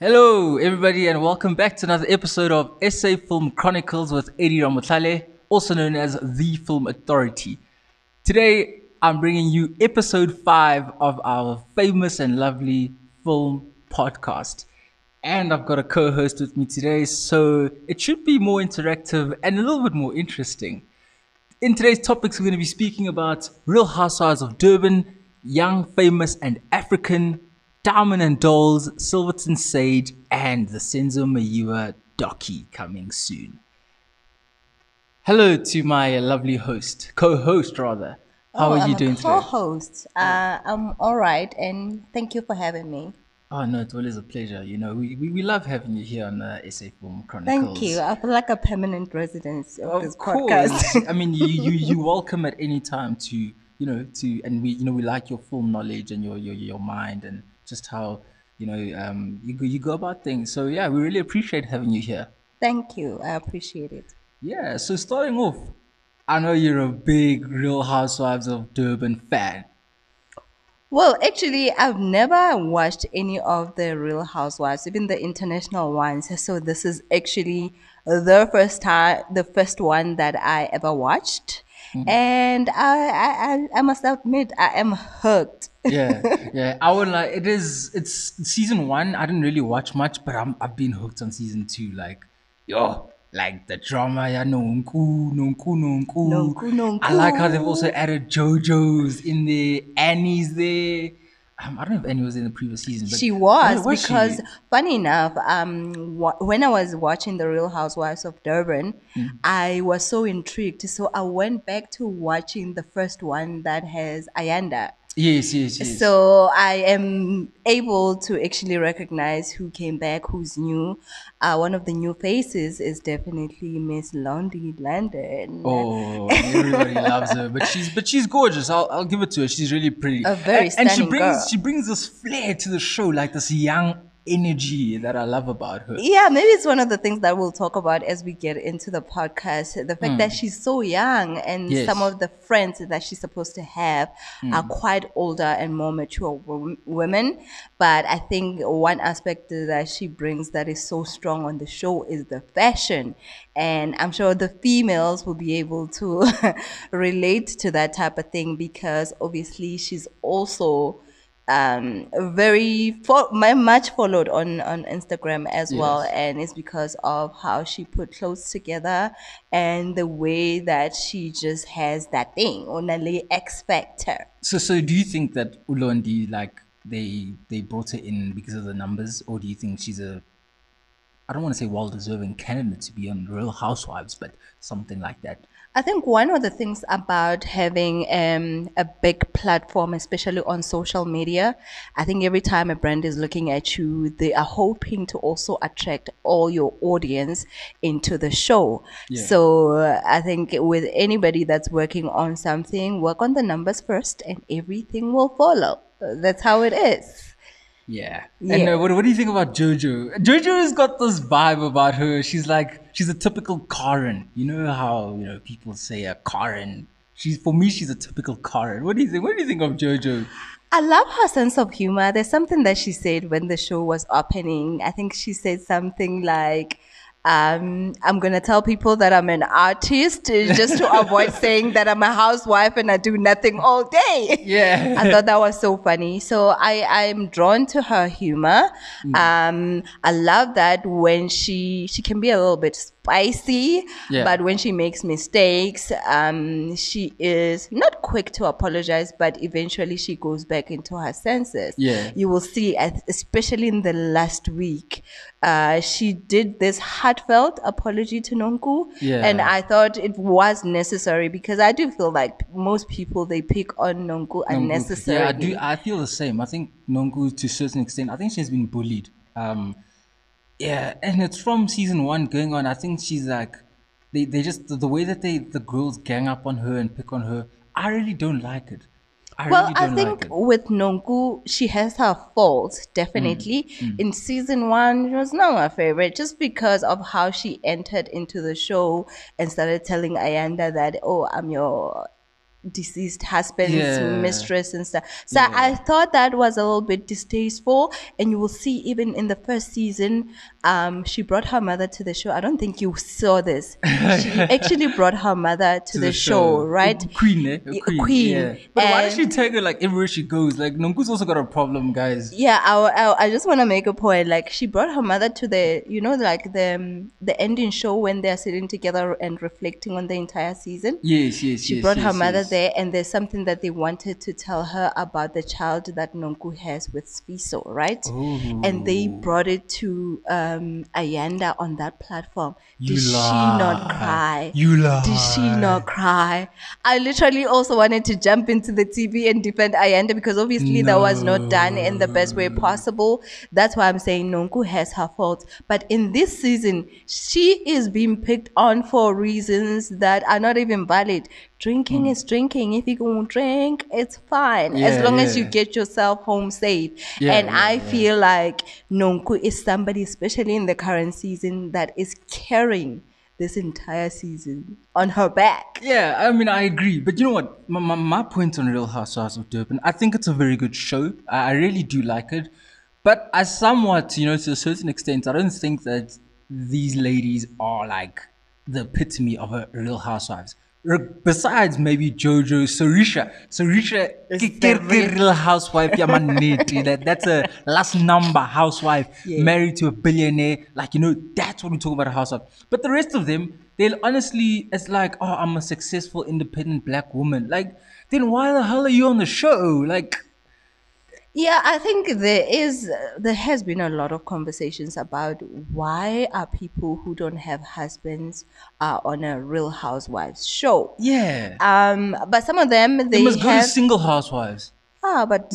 Hello, everybody, and welcome back to another episode of SA Film Chronicles with Eddie Ramohlale, also known as The Film Authority. Today, I'm bringing you episode five of our famous and lovely film podcast. And I've got a co host with me today, so it should be more interactive and a little bit more interesting. In today's topics, we're going to be speaking about Real Housewives of Durban, Young, Famous, and African, Diamond and Dolls, Silverton Siege, and the Senzo Meyiwa Doki coming soon. Hello to my lovely host, co-host rather. How Oh, are I'm you doing today? co-host. Uh, I'm all right, and thank you for having me. Oh no, it's always a pleasure. You know, we, we, we love having you here on uh, SA Film Chronicles. Thank you. I feel like a permanent resident of, Of this course. podcast. I mean, you, you you welcome at any time to you know to and we you know we like your film knowledge and your your your mind and just how you know um you you go about things. So yeah, we really appreciate having you here. thank you. I appreciate it. Yeah. So starting off, I know you're a big Real Housewives of Durban fan. Well, actually, I've never watched any of the Real Housewives, even the international ones. So this is actually the first time, the first one that I ever watched, Mm-hmm. and I, I, I, must admit, I am hooked. yeah, yeah. I would like it is. It's season one. I didn't really watch much, but I'm I've been hooked on season two. Like, yo, like the drama. Yeah, nonku, nonku, nonku. Nonku, nonku. I like how they've also added JoJo's in there. Annie's there. Um, I don't know if Annie was in the previous season, but she was, she? because funny enough um wa- when i was watching the real housewives of durban Mm. i was so intrigued so i went back to watching the first one that has ayanda yes, yes, yes. so i am able to actually recognize who came back who's new uh, one of the new faces is definitely miss Londi London. Oh, everybody loves her, but she's but she's gorgeous. I'll, I'll give it to her. She's really pretty. A very and, and she brings girl. she brings this flair to the show, like this young energy that I love about her. Yeah, maybe it's one of the things that we'll talk about as we get into the podcast. The fact that she's so young and Hmm. Yes. Hmm. some of the friends that she's supposed to have are quite older and more mature wo- women. But I think one aspect that she brings that is so strong on the show is the fashion. And I'm sure the females will be able to relate to that type of thing because obviously she's also um very fo- my- much followed on on instagram as well. And it's because of how she put clothes together and the way that she just has that thing only x factor. So, so do you think that Ulondi, like they they brought her in because of the numbers, or do you think she's a I don't want to say well-deserving candidate to be on Real Housewives, but something like that. I think one of the things about having um, a big platform, especially on social media, I think every time a brand is looking at you, they are hoping to also attract all your audience into the show. Yeah. So uh, I think with anybody that's working on something, work on the numbers first and everything will follow. That's how it is. Yeah. Yeah. And uh, what, what do you think about JoJo? JoJo has got this vibe about her. She's like, she's a typical Karen. You know how, you know, people say a Karen. She's, for me, she's a typical Karen. What do you think? What do you think of JoJo? I love her sense of humor. There's something that she said when the show was opening. I think she said something like, um, I'm going to tell people that I'm an artist uh, just to avoid saying that I'm a housewife and I do nothing all day. Yeah. I thought that was so funny. So I, I'm drawn to her humor. Mm. Um, I love that when she, she can be a little bit spicy, Yeah. but when she makes mistakes, um, she is not quick to apologize, but eventually she goes back into her senses. Yeah. You will see, especially in the last week, uh, she did this heartfelt apology to Nonku. Yeah. And I thought it was necessary because I do feel like most people, they pick on Nonku unnecessarily. Yeah, I do. I feel the same. I think Nonku, to a certain extent, I think she's been bullied. Um, yeah, and it's from season one going on. I think she's like, they, they just the, the way that they the girls gang up on her and pick on her. I really don't like it. I Well, really I don't think like it. with Nonku, she has her faults, definitely. Mm, mm. In season one, it was not my favorite just because of how she entered into the show and started telling Ayanda that, oh, I'm your deceased husband's Yeah. mistress and stuff. So Yeah. I thought that was a little bit distasteful. And you will see even in the first season, um, she brought her mother to the show. I don't think you saw this. She actually brought her mother to, the, show, right? A queen, eh? Queen. queen. Yeah. But why does she take her like everywhere she goes? Like Nonku's also got a problem, guys. Yeah, I, I, I just want to make a point. Like she brought her mother to the, you know, like the um, the ending show when they're sitting together and reflecting on the entire season. Yes, yes, She yes. brought her yes, mother yes. there, and there's something that they wanted to tell her about the child that Nonku has with Sfiso, right? And they brought it to um, Um, Ayanda on that platform. You Did she not cry? You lie. Did she not cry? I literally also wanted to jump into the TV and defend Ayanda because obviously that was not done in the best way possible. That's why I'm saying Nonku has her faults. But in this season, she is being picked on for reasons that are not even valid. Drinking mm. is drinking. If you go drink, it's fine. as Yeah, long as you get yourself home safe. Yeah, and yeah, I yeah. feel like Nonku is somebody, especially in the current season, that is carrying this entire season on her back. Yeah, I mean, I agree. But you know what? My, my, my point on Real Housewives of Durban, I think it's a very good show. I, I really do like it. But I somewhat, you know, to a certain extent, I don't think that these ladies are like the epitome of a Real Housewives. Besides maybe Jojo, Sorisha. Sorisha, ke- the ke- ke real- real housewife, yeah, man, neti. that, that's a last number housewife, Yeah. married to a billionaire. Like, you know, that's what we talk about a housewife. But the rest of them, they'll honestly, it's like, oh, I'm a successful, independent black woman. Like, then why the hell are you on the show? Like, Yeah, I think there is, there has been a lot of conversations about why are people who don't have husbands are on a Real Housewives show. yeah. Um, but some of them they, they must go have to single housewives. ah, but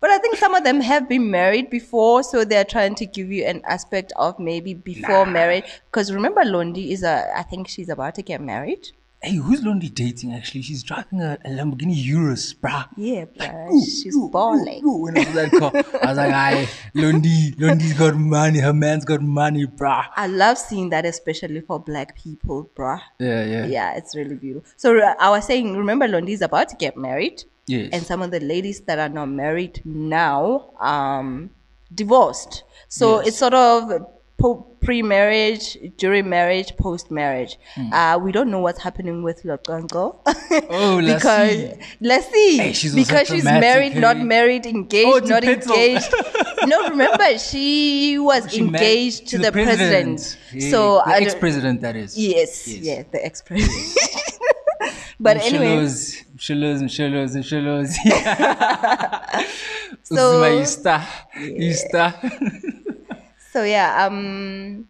but I think some of them have been married before, so they're trying to give you an aspect of maybe before marriage. Because remember, Londi is a, I think she's about to get married. Hey, who's Londi dating actually? She's driving a, a Lamborghini Urus, bruh. Yeah, bruh, Ooh, she's ooh, balling. ooh, ooh, When I saw that car, I was like, aye, Londi, Londi's got money, her man's got money, bruh. I love seeing that, especially for black people, bruh. Yeah, yeah. Yeah, it's really beautiful. So uh, I was saying, remember, Londi's about to get married, Yes. and some of the ladies that are not married now, um, divorced. So Yes. it's sort of po- pre-marriage, during marriage, post-marriage. Uh, we don't know what's happening with. Hmm. Oh, let's because see. let's see. Hey, she's because she's married, not married, engaged, Oh, not engaged. no, remember she was She engaged to, the, president. Yeah, So the ex-president, that is. Yes, Yes. yeah, the express. but anyway, Shilos, shilos and shilos and she Yeah. So- Uzima, you star. You star. So yeah, um,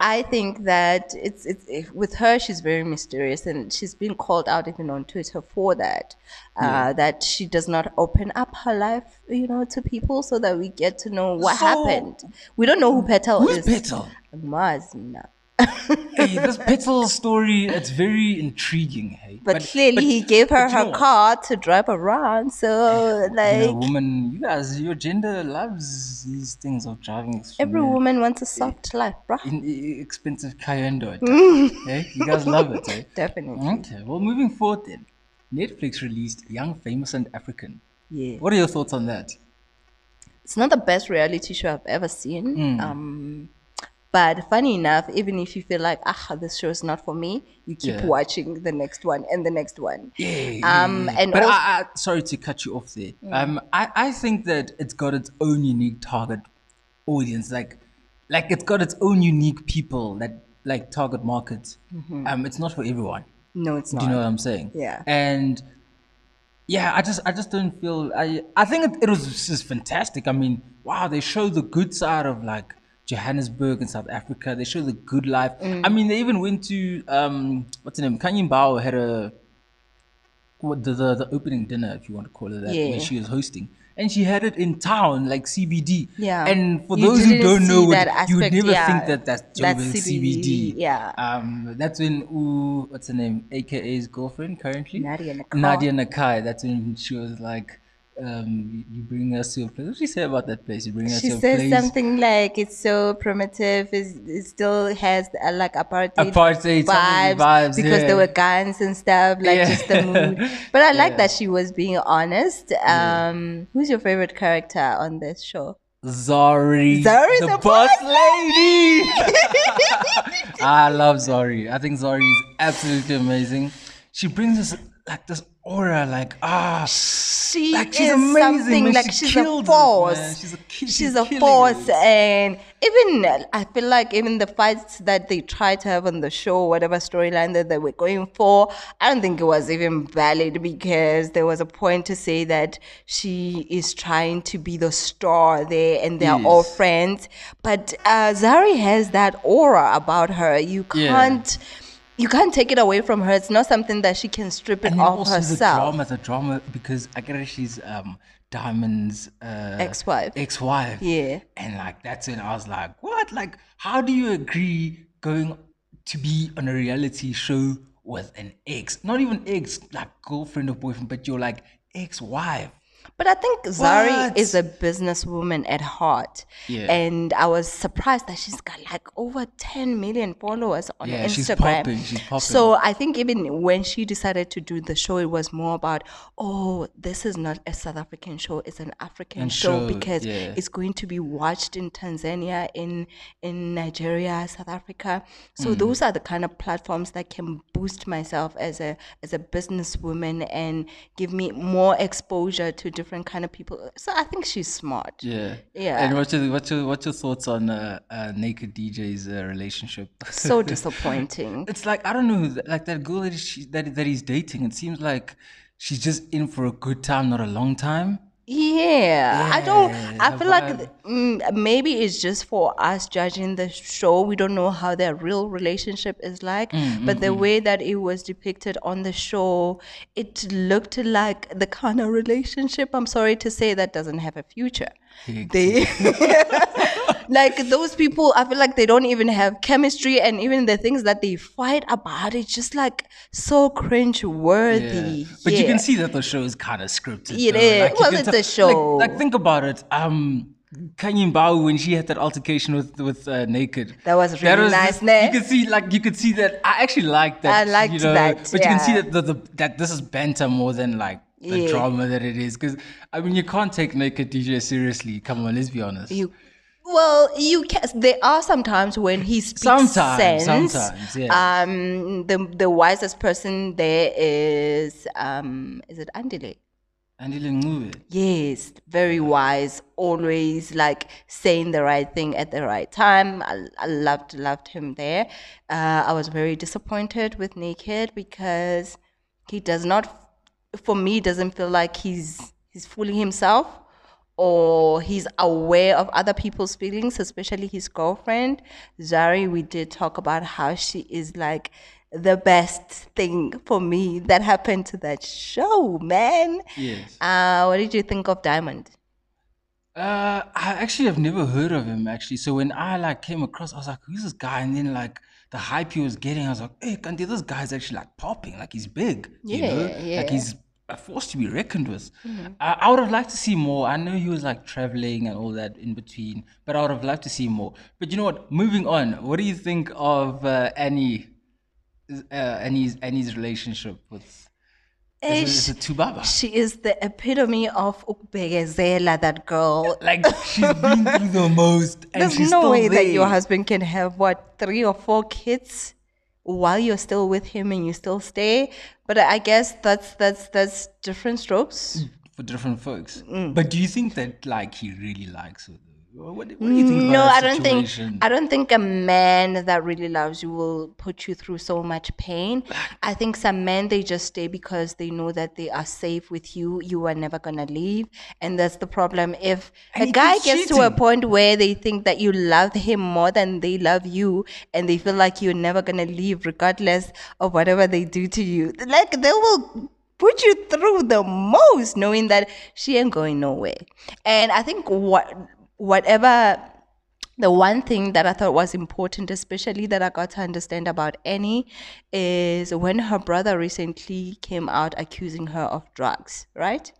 I think that it's it's with her. She's very mysterious, and she's been called out even on Twitter for that. Uh, That she does not open up her life, you know, to people, so that we get to know what So- happened. We don't know who Petal Who's is. Petal? Mazna. Hey, this Petal story, it's very intriguing, hey. But, clearly, but- he gave her but you her car to drive around. So, You like, know, woman, you guys, your gender loves these things of driving every woman wants a soft life, bruh. in, i- expensive Cayenne. dog. hey, you guys love it, eh? Definitely. Okay, well, moving forward then. Netflix released Young, Famous, and African. Yeah. What are your thoughts on that? It's not the best reality show I've ever seen. Hmm. Um, but funny enough, even if you feel like, ah, this show is not for me, you keep Yeah. watching the next one and the next one. Yeah. Um, yeah. and but also- I, I, sorry to cut you off there. Um, I, I think that it's got its own unique target audience. Like, like it's got its own unique people that like target markets. Um, it's not for everyone. No, it's not. Do you know what I'm saying? Yeah. And yeah, I just I just don't feel I I think it, it was just fantastic. I mean, wow, they show the good side of like Johannesburg in South Africa. They show the good life. Mm. I mean, they even went to um what's her name? Khanyi Mbau had a what the, the the opening dinner, if you want to call it that, Yeah. where she was hosting. And she had it in town, like CBD. Yeah. And for You those who don't know, what, that you would never yeah. think that that's That's Joburg CBD, CBD. yeah. Um, that's when ooh, what's her name? AKA's girlfriend currently. Nadia Nakai. Nadia Nakai. That's when she was like um, you bring us to a place. What did she say about that place? You bring us She to a says place. something like it's so primitive. It's, it still has uh, like apartheid, Apartheid, vibes, vibes, because yeah. there were guns and stuff. Like Yeah. just the mood. But I like Yeah. that she was being honest. Um, Who's your favorite character on this show? Zari. Zari's the boss boss lady. I love Zari. I think Zari is absolutely amazing. She brings us like this aura, like ah, She Like, she's is amazing, something man. like She she's a it, force. She's a she's, she's a force, it. and even I feel like even the fights that they tried to have on the show, whatever storyline that they were going for, I don't think it was even valid because there was a point to say that she is trying to be the star there, and they're all friends. But uh, Zari has that aura about her. You can't. Yeah. You can't take it away from her. It's not something that she can strip it and off also the herself. drama, the drama because I get it, she's um Diamond's uh, Ex-wife. ex-wife. Yeah. and like that's when I was like, what? Like, how do you agree going to be on a reality show with an ex, not even ex, like girlfriend or boyfriend, but you're like ex-wife? But I think Zari What? is a businesswoman at heart. Yeah. And I was surprised that she's got like over 10 million followers on Yeah, Instagram. she's popping, she's popping. So I think even when she decided to do the show, it was more about, oh, this is not a South African show, it's an African And show, show, because yeah. it's going to be watched in Tanzania, in in Nigeria, South Africa. Mm. So those are the kind of platforms that can boost myself as a as a businesswoman and give me more exposure to different kind of people. So I think she's smart. Yeah, Yeah. And what's your what's your what's your thoughts on uh, uh, Naked DJ's uh, relationship? So disappointing. It's like I don't know, like that girl that she that that he's dating. It seems like she's just in for a good time, not a long time. Yeah, I don't. I feel like th- mm, maybe it's just for us judging the show. We don't know how their real relationship is like, Mm, but the way that it was depicted on the show, it looked like the kind of relationship. I'm sorry to say that doesn't have a future. They like those people. I feel like they don't even have chemistry, and even the things that they fight about, it's just like so cringe worthy. Yeah. But you can see that the show is kind of scripted. It though. is. you Well, it's tell- a show. Like, like think about it. Um, Khanyi Mbau when she had that altercation with with uh, Naked. That was really nice, just- You could see like you could see that. I actually like that. I liked you know, that, But you can see that the, the that this is banter more than like the Yeah. drama that it is. Because I mean, you can't take Naked DJ seriously. Come on, let's be honest. You, well, you can. There are sometimes when he speaks Sometimes, sense. sometimes, yeah. Um, the the wisest person there is um, is it Andile? And he didn't move it. Yes, very wise. Always like saying the right thing at the right time. I, I loved loved him there. Uh, I was very disappointed with Naked because he does not, for me, doesn't feel like he's he's fooling himself or he's aware of other people's feelings, especially his girlfriend Zari. We did talk about how she is like the best thing for me that happened to that show, man. Yes. Uh, what did you think of Diamond? Uh, I actually have never heard of him actually. So when I like came across, I was like, "Who's this guy?" And then like the hype he was getting, I was like, "Hey, Kanti, this guy's actually like popping. Like he's big. you know? Yeah, Like. He's a force to be reckoned with." Uh, I would have liked to see more. I know he was like traveling and all that in between, but I would have liked to see more. But you know what? Moving on, what do you think of uh, Annie? Uh, Annie's Annie's relationship with is is. Tubaba? She is the epitome of ukbegezela, that girl. Like she's been through the most, and There's no way that your husband can have what three or four kids while you're still with him and you still stay. But I guess that's that's that's different strokes. for different folks. Mm. But do you think that like he really likes her? What, what do you think No, I don't think? I don't think a man that really loves you will put you through so much pain. I think some men they just stay because they know that they are safe with you. You are never gonna leave, and that's the problem. If And a guy gets to a point where they think that you love him more than they love you, and they feel like you're never gonna leave, regardless of whatever they do to you, like they will put you through the most, knowing that she ain't going nowhere. And I think what whatever the one thing that I thought was important, especially that I got to understand about Annie, is when her brother recently came out accusing her of drugs, right?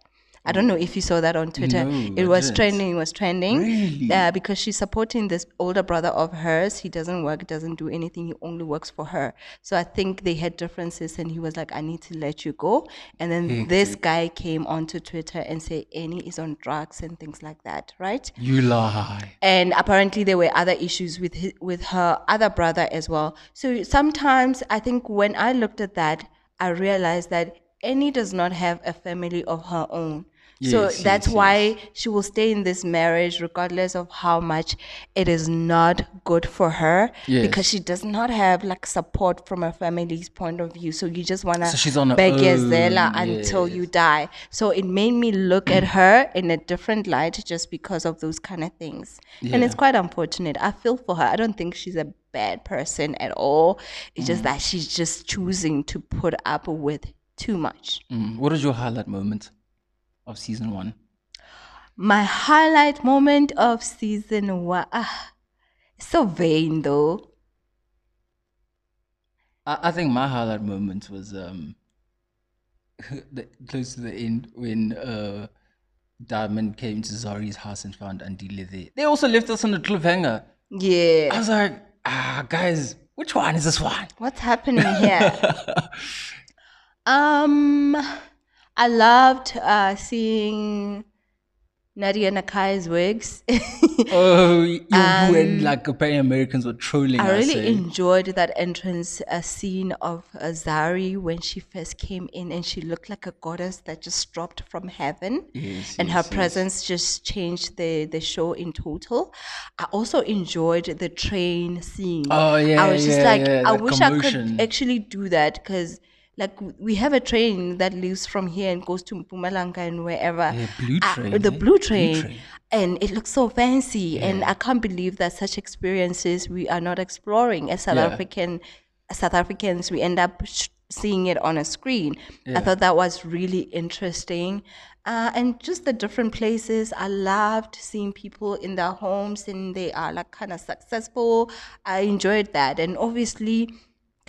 I don't know if you saw that on Twitter. No, it was trending. It was trending. Really? Uh, because she's supporting this older brother of hers. He doesn't work, doesn't do anything. He only works for her. So I think they had differences, and he was like, "I need to let you go." And then this guy came onto Twitter and said, "Annie is on drugs and things like that." Right? You lie. and apparently there were other issues with his, with her other brother as well. So sometimes I think when I looked at that, I realized that Annie does not have a family of her own. So Yes, that's yes, why she will stay in this marriage regardless of how much it is not good for her Yes. because she does not have like support from her family's point of view. So you just want So she's on beg own, Zela until yes. you die. So it made me look at her in a different light just because of those kind of things. And it's quite unfortunate. I feel for her. I don't think she's a bad person at all. It's Mm. just that she's just choosing to put up with too much. Mm, What is your highlight moment of season one? My highlight moment of season one. Ah, so vain though. I, I think my highlight moment was um the, close to the end when uh Diamond came to Zari's house and found Andile there. They also left us on a cliffhanger. Yeah. I was like, ah, guys, which one is this one? What's happening here? um, I loved uh, seeing Nadia Nakai's wigs. oh, you and like apparently Americans were trolling Um, I really eh? enjoyed that entrance uh, scene of uh, Zari when she first came in and she looked like a goddess that just dropped from heaven. Yes, and yes, her yes. presence just changed the, the show in total. I also enjoyed the train scene. Oh, yeah, I was just like, yeah, I wish I could actually do that because. Like we have a train that leaves from here and goes to Mpumalanga and wherever. Yeah, blue Uh, train, the eh? blue Blue train, train. and it looks so fancy. And I can't believe that such experiences we are not exploring as South Yeah. African South Africans. We end up sh- seeing it on a screen. I thought that was really interesting. Uh, and just the different places. I loved seeing people in their homes and they are like kind of successful. I enjoyed that. And obviously,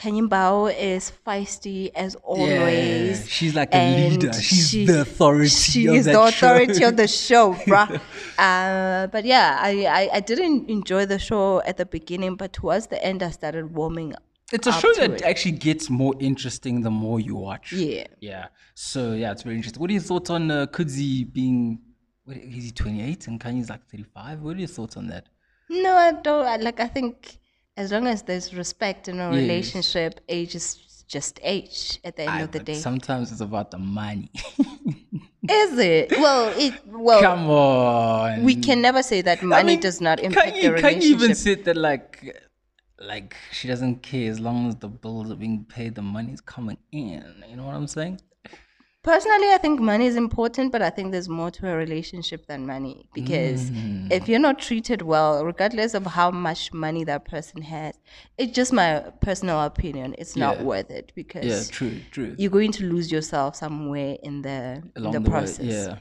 Khanyi Mbau is feisty as always. Yeah, she's like a leader. She's she- the authority She is the authority show. of the show, bruh. uh, but yeah, I, I, I didn't enjoy the show at the beginning, but towards the end, I started warming up. It's a show that it. actually gets more interesting the more you watch. Yeah. Yeah. So yeah, it's very interesting. What are your thoughts on uh, Kudzai being? What, is he 28 and Khanyi's like 35? What are your thoughts on that? No, I don't. I, like, I think as long as there's respect in a Yes. relationship, age is just age at the end Aye, of the day. Sometimes it's about the money. is it? Well, it well Come on. we can never say that money I mean, does not impact Khanyi, the relationship. even say that like, like she doesn't care as long as the bills are being paid, the money's coming in. You know what I'm saying? Personally, I think money is important, but I think there's more to a relationship than money. Because Mm. if you're not treated well, regardless of how much money that person has, it's just my personal opinion. It's not worth it because Yeah, true, true. you're going to lose yourself somewhere in the along in the, the, process. way. Yeah.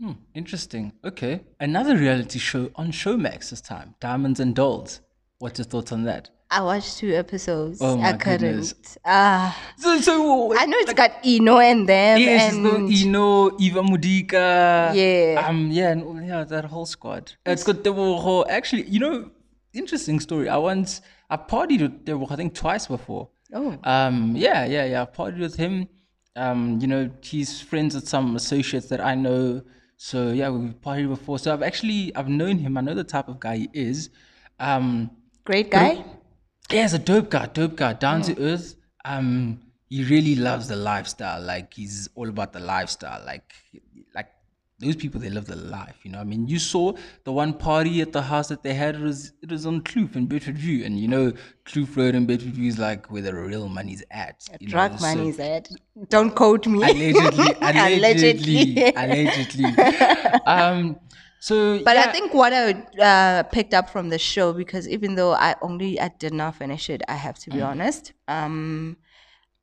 Hmm, interesting. Okay. Another reality show on Showmax this time, Diamonds and Dolls. What's your thoughts on that? I watched two episodes. Oh my I couldn't. goodness. Ah, So, so I know it's got Eno and them, yes, and the Ino, Eva Modika. Yeah. Um, yeah, and yeah, that whole squad. It's got Tebogo. Actually, you know, interesting story. I once I partied with Tebogo, I think twice before. oh, Um, yeah, yeah, yeah. I partied with him. Um, you know, he's friends with some associates that I know. So yeah, we've partied before. So I've actually I've known him. I know the type of guy he is. Um, great guy. He's a dope guy, dope guy, down to earth. Um, he really loves the lifestyle. Like he's all about the lifestyle. Like, like those people, they live the life. You know, I mean, you saw the one party at the house that they had. It was it was on Kloof in Bedford View, and you know, Kloof Road in Bedford View is like where the real money's at. you know, Drug so- money is it? Don't quote me. Allegedly, allegedly, Allegedly. allegedly. um, so, But yeah. I think what I uh, picked up from the show, because even though I only I did not finish it, I have to be Mm. honest. Um,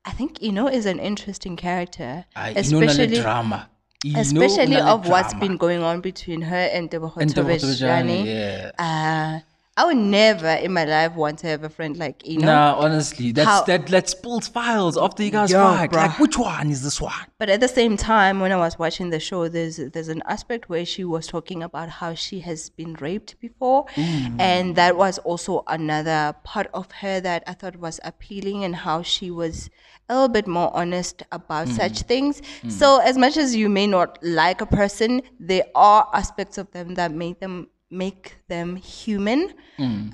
I think Eno is an interesting character, nale especially drama. Especially of what's been going on between her and And Tebogo Tebogo Thobejane, Thobejane. yeah. Uh, I would never in my life want to have a friend like you know. Nah, honestly, that's How- that that spills files after you guys Yo, fight. bruh. Like, which one is this one? But at the same time, when I was watching the show, there's there's an aspect where she was talking about how she has been raped before, mm. and that was also another part of her that I thought was appealing, and how she was a little bit more honest about mm. such things. Mm. So as much as you may not like a person, there are aspects of them that make them make them human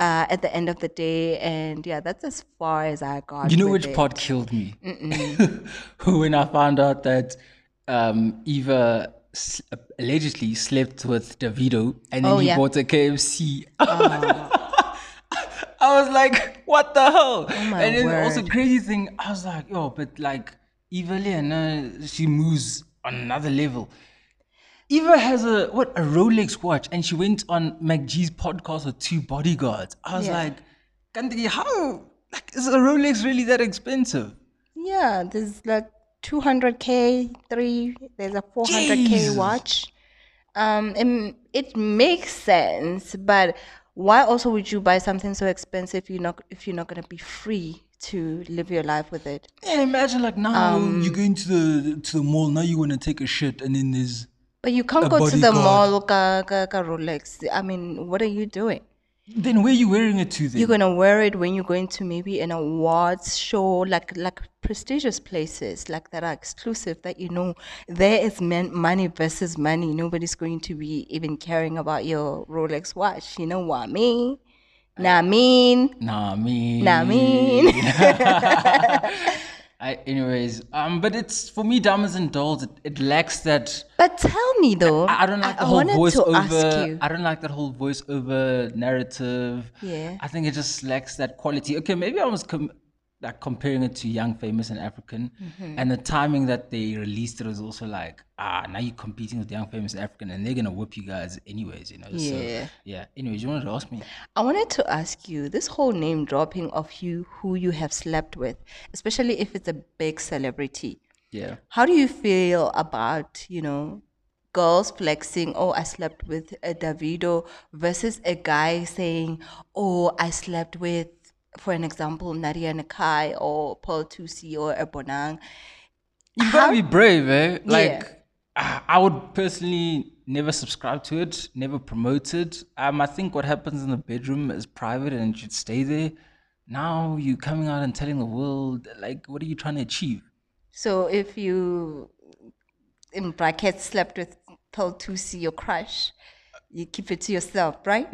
uh, at the end of the day and yeah that's as far as i got You know which it. part killed me? when I found out that um, Eva allegedly slept with Davido and then Oh, he yeah. bought a KFC. I was like, what the hell? Oh and then also word. crazy thing, I was like, yo, but like Eva Lena, she moves on another level. Eva has a what a Rolex watch, and she went on MacG's podcast with two bodyguards. I was Yeah. like, Kandigi, how like is a Rolex really that expensive? Yeah, there's like 200k, three. There's a 400k Jesus. watch. Um, and it makes sense, but why also would you buy something so expensive? If you're not if you're not gonna be free to live your life with it. Yeah, imagine like now Um, you go into the to the mall. Now you want to take a shit, and then there's But you can't A go to the mall ka, ka, ka Rolex. I mean, what are you doing? then where are you wearing it to? Then You're gonna wear it when you're going to maybe an awards show, like like prestigious places like that are exclusive. That you know there is man, money versus money. Nobody's going to be even caring about your Rolex watch. You know what I mean? Nah, mean. Nah, mean. Nah, mean. I, anyways, um, but it's for me, Diamonds and Dolls. It, it lacks that. But tell me though. I, I don't like the whole wanted voice to ask you. I don't like that whole voice over narrative. Yeah. I think it just lacks that quality. Okay, maybe I was com- like comparing it to Young, Famous, and African, Mm-hmm. and the timing that they released it was also like, ah, now you're competing with Young, Famous, and African, and they're gonna whip you guys anyways, you know. Yeah. So yeah. Anyways, you wanted to ask me? I wanted to ask you this whole name dropping of you who you have slept with, especially if it's a big celebrity. Yeah. How do you feel about, you know, girls flexing, oh, I slept with a Davido versus a guy saying, oh, I slept with, for an example, Nadia Nakai or Pearl Thusi or Ebonang. You gotta be brave, eh? Like, Yeah. ah, I would personally never subscribe to it, never promote it. Um, I think what happens in the bedroom is private and it should stay there. Now you're coming out and telling the world, like, what are you trying to achieve? So if you, in brackets, slept with Pearl Thusi, your crush, you keep it to yourself, right?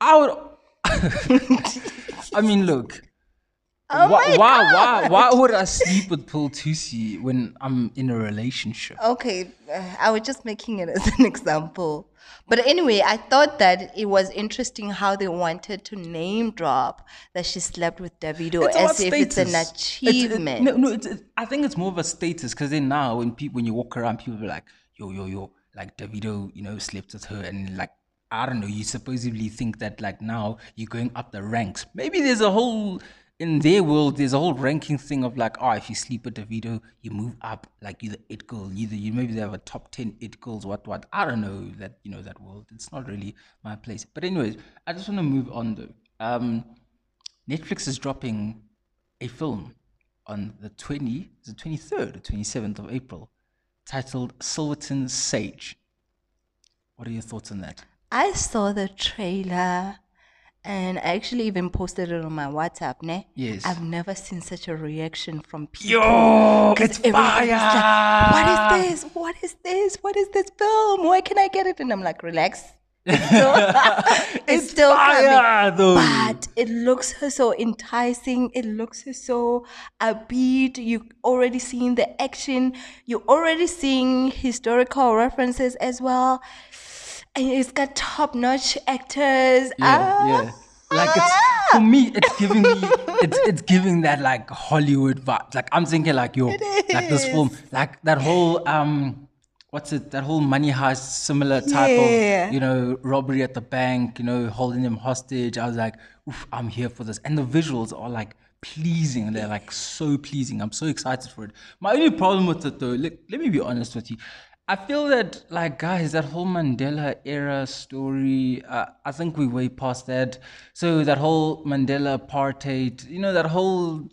I would. I mean, look. Oh why, why, why, why would I sleep with Pearl Thusi when I'm in a relationship? Okay, uh, I was just making it as an example. But anyway, I thought that it was interesting how they wanted to name drop that she slept with Davido It's as if it's an status. It's- it- achievement. no, no, it's, it, I think it's more of a status because then now when people when you walk around, people are like, yo, yo, yo, like Davido, you know, slept with her, and like I don't know, you supposedly think that like now you're going up the ranks. Maybe there's a whole in their world, there's a whole ranking thing of like, oh, if you sleep with Davido, you move up, like you're the it girl. Either you maybe they have a top ten it girls, what what. I don't know that you know that world. It's not really my place. But anyways, I just want to move on though. Um, Netflix is dropping a film on the 20, the 23rd or 27th of April titled Silverton Siege. What are your thoughts on that? I saw the trailer and I actually even posted it on my WhatsApp, ne? Yes. I've never seen such a reaction from people. Yo, it's everybody's like, fire! what is this? What is this? What is this film? Where can I get it? And I'm like, relax. It's still, it's It's still fire, coming. though. But it looks so enticing. It looks so upbeat. You already seeing the action. You're already seeing historical references as well. And it's got top-notch actors. Yeah, Ah. yeah. Like it's for me, it's giving me it's it's giving that like Hollywood vibe. Like I'm thinking like yo, like this film, like that whole um what's it, that whole money heist similar type Yeah. of you know, robbery at the bank, you know, holding them hostage. I was like, Oof, I'm here for this. And the visuals are like pleasing. They're like so pleasing. I'm so excited for it. My only problem with it though, let, let me be honest with you. I feel that, like, guys, that whole Mandela era story, uh, I think we way past that. So that whole Mandela apartheid, you know, that whole,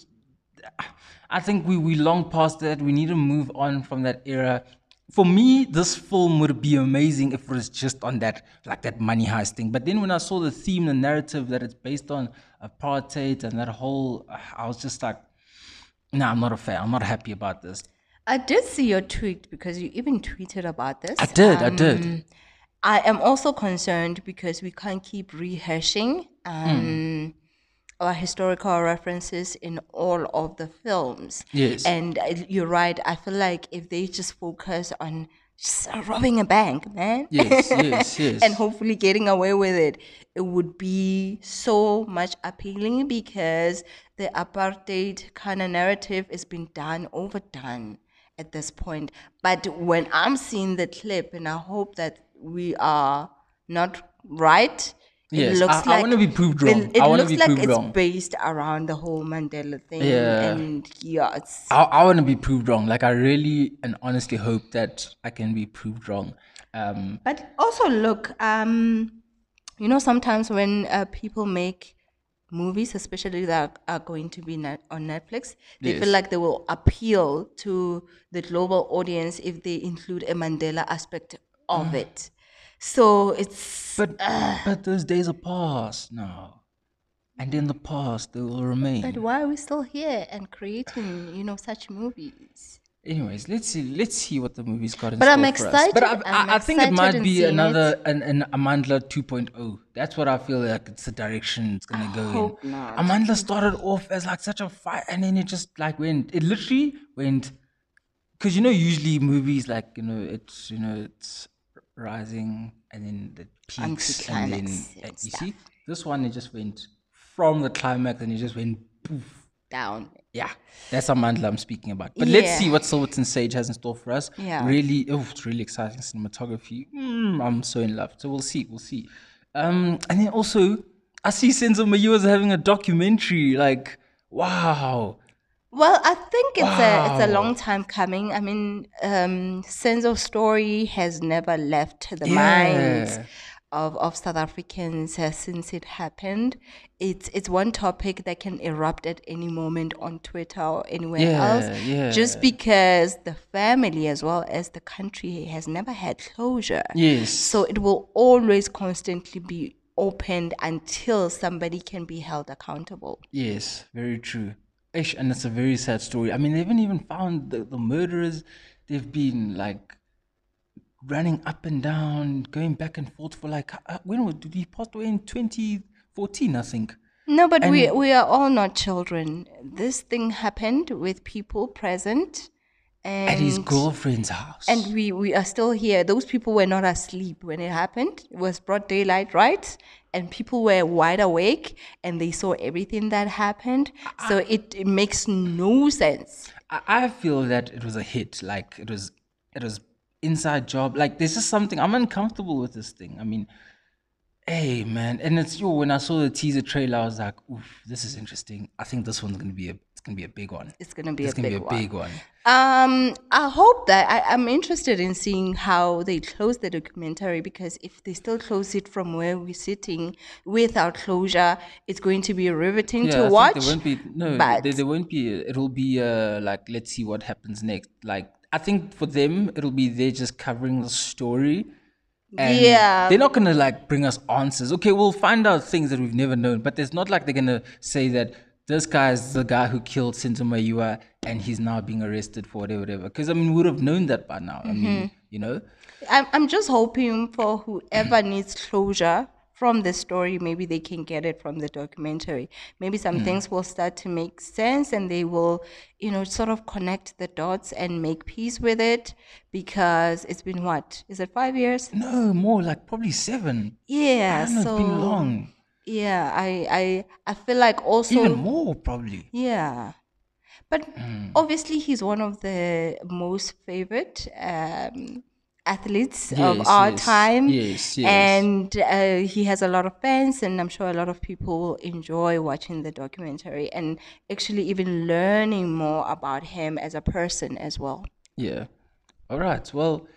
I think we we long past that. We need to move on from that era. For me, this film would be amazing if it was just on that, like that money heist thing. But then when I saw the theme, the narrative that it's based on apartheid and that whole, I was just like, no, I'm not a fan. I'm not happy about this. I did see your tweet because you even tweeted about this. I did, I did. I am also concerned because we can't keep rehashing um, our historical references in all of the films. Yes. And uh, you're right. I feel like if they just focus on just robbing a bank, man. Yes, yes, yes. and hopefully getting away with it, it would be so much appealing because the apartheid kind of narrative has been done, overdone at this point. But when I'm seeing the clip, and I hope that we are not right. Yes, it looks I- I like wanna be proved it- wrong. It, I wanna looks like it's wrong. based around the whole Mandela thing. Yeah. And yeah, I, I want to be proved wrong. Like I really and honestly hope that I can be proved wrong. Um, But also, look, um, you know, sometimes when uh, people make movies, especially that are going to be net- on Netflix, they Yes. feel like they will appeal to the global audience if they include a Mandela aspect of mm. it. So it's but uh. but those days are past now, and in the past they will remain. but why are we still here and creating, you know, such movies? Anyways, let's see. Let's see what the movie's got in But I'm store for us. But excited- I, I'm I, I think it might be another an, an Amandla 2.0. That's what I feel like. It's the direction it's gonna go hope in. not. Amandla started off as like such a fight, and then it just like went. It literally went. Because you know, usually movies like you know, it's you know, it's rising and then the peaks and then and and you stuff. see this one it just went from the climax and it just went poof. Down. Yeah, that's Amandla I'm speaking about. But let's see what Silverton Siege has in store for us. Yeah. Really, oh, it's really exciting cinematography. Mm, I'm so in love. So we'll see, we'll see. Um, and then also, I see Senzo Meyiwa is having a documentary. Like, wow. Well, I think it's a it's a long time coming. I mean, um, Senzo's story has never left the Yeah. minds of, of South Africans uh, since it happened. It's it's one topic that can erupt at any moment on Twitter or anywhere Yeah, else. yeah. Just because the family as well as the country has never had closure. Yes. So it will always constantly be opened until somebody can be held accountable. Yes, very true. Ish, and it's a very sad story. I mean, they haven't even found the, the murderers. They've been like running up and down, going back and forth for like uh, when did he pass away in 2014, I think. No, but we And- we are all not children. This thing happened with people present, and At his girlfriend's house. and we we are still here. Those people were not asleep when it happened. It was broad daylight, right? And people were wide awake, and they saw everything that happened. So it, it makes no sense. I, I feel that it was a hit. Like it was, it was inside job. Like this is something I'm uncomfortable with this thing. I mean, hey man, and it's yo. When I saw the teaser trailer, I was like, oof, this is interesting. I think this one's gonna be a, it's gonna be a big one. It's gonna be It's a gonna big be a one. big one. Um, I hope that I, I'm interested in seeing how they close the documentary because if they still close it from where we're sitting without closure, it's going to be riveting Yeah, to I watch. there won't be no. but- there, there won't be. It'll be uh like let's see what happens next. Like I think for them, it'll be they're just covering the story. And Yeah. they're not gonna like bring us answers. Okay, we'll find out things that we've never known, but there's not like they're gonna say that this guy is the guy who killed Senzo Meyiwa and he's now being arrested for whatever, whatever. Because I mean, we would have known that by now. I Mm-hmm. mean, you know. I'm, I'm just hoping for whoever needs closure from the story, maybe they can get it from the documentary. Maybe some things will start to make sense and they will, you know, sort of connect the dots and make peace with it because it's been what? Is it five years? No, more like probably seven. Yeah, know, so it's been long. yeah, I, I I feel like also Even more probably. yeah, but Hmm. obviously he's one of the most favorite um, athletes of Yes, our yes, time. yes, yes. and uh, he has a lot of fans, and I'm sure a lot of people will enjoy watching the documentary and actually even learning more about him as a person as well. Yeah. All right. Well,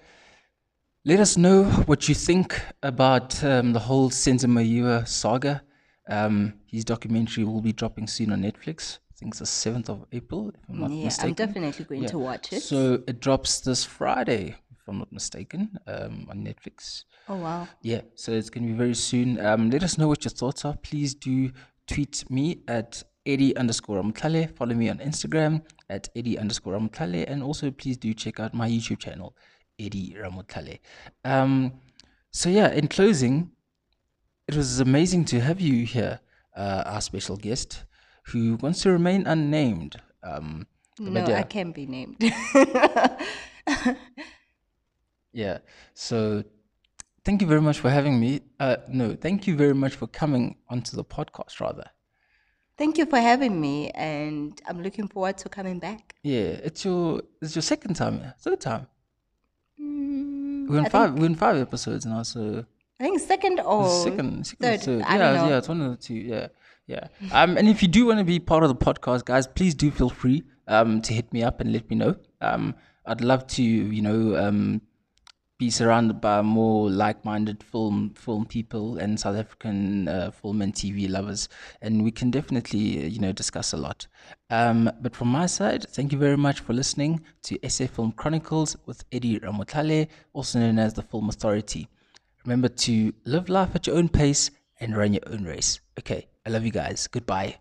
Let us know what you think about um, the whole Senzo saga. Um, his documentary will be dropping soon on Netflix. I think it's the 7th of April, if I'm not Yeah, mistaken. I'm definitely going Yeah. to watch it. So it drops this Friday, if I'm not mistaken, um, on Netflix. oh wow. Yeah, so it's going to be very soon. Um, let us know what your thoughts are. Please do tweet me at Eddie underscore Ramohlale. Follow me on Instagram at Eddie underscore Ramohlale. And also, please do check out my YouTube channel, Eddie Ramohlale. Um, so, yeah, in closing, it was amazing to have you here, uh, our special guest, who wants to remain unnamed. Um, No, I can't be named. Yeah. So thank you very much for having me. Uh, no, thank you very much for coming onto the podcast, rather. Thank you for having me, and I'm looking forward to coming back. Yeah, it's your it's your second time, yeah? third time. Mm, We're in I five. think, We're in five episodes now, so I think second or second, second, or third. third. I yeah, don't know. yeah, it's one of the two. Yeah, yeah. Um, and if you do want to be part of the podcast, guys, please do feel free um to hit me up and let me know. Um, I'd love to, you know, um, be surrounded by more like-minded film film people and South African uh, film and TV lovers, and we can definitely, uh, you know, discuss a lot. Um, but from my side, thank you very much for listening to SA Film Chronicles with Eddie Ramohlale, also known as the Film Authority. Remember to live life at your own pace and run your own race. Okay, I love you guys. Goodbye.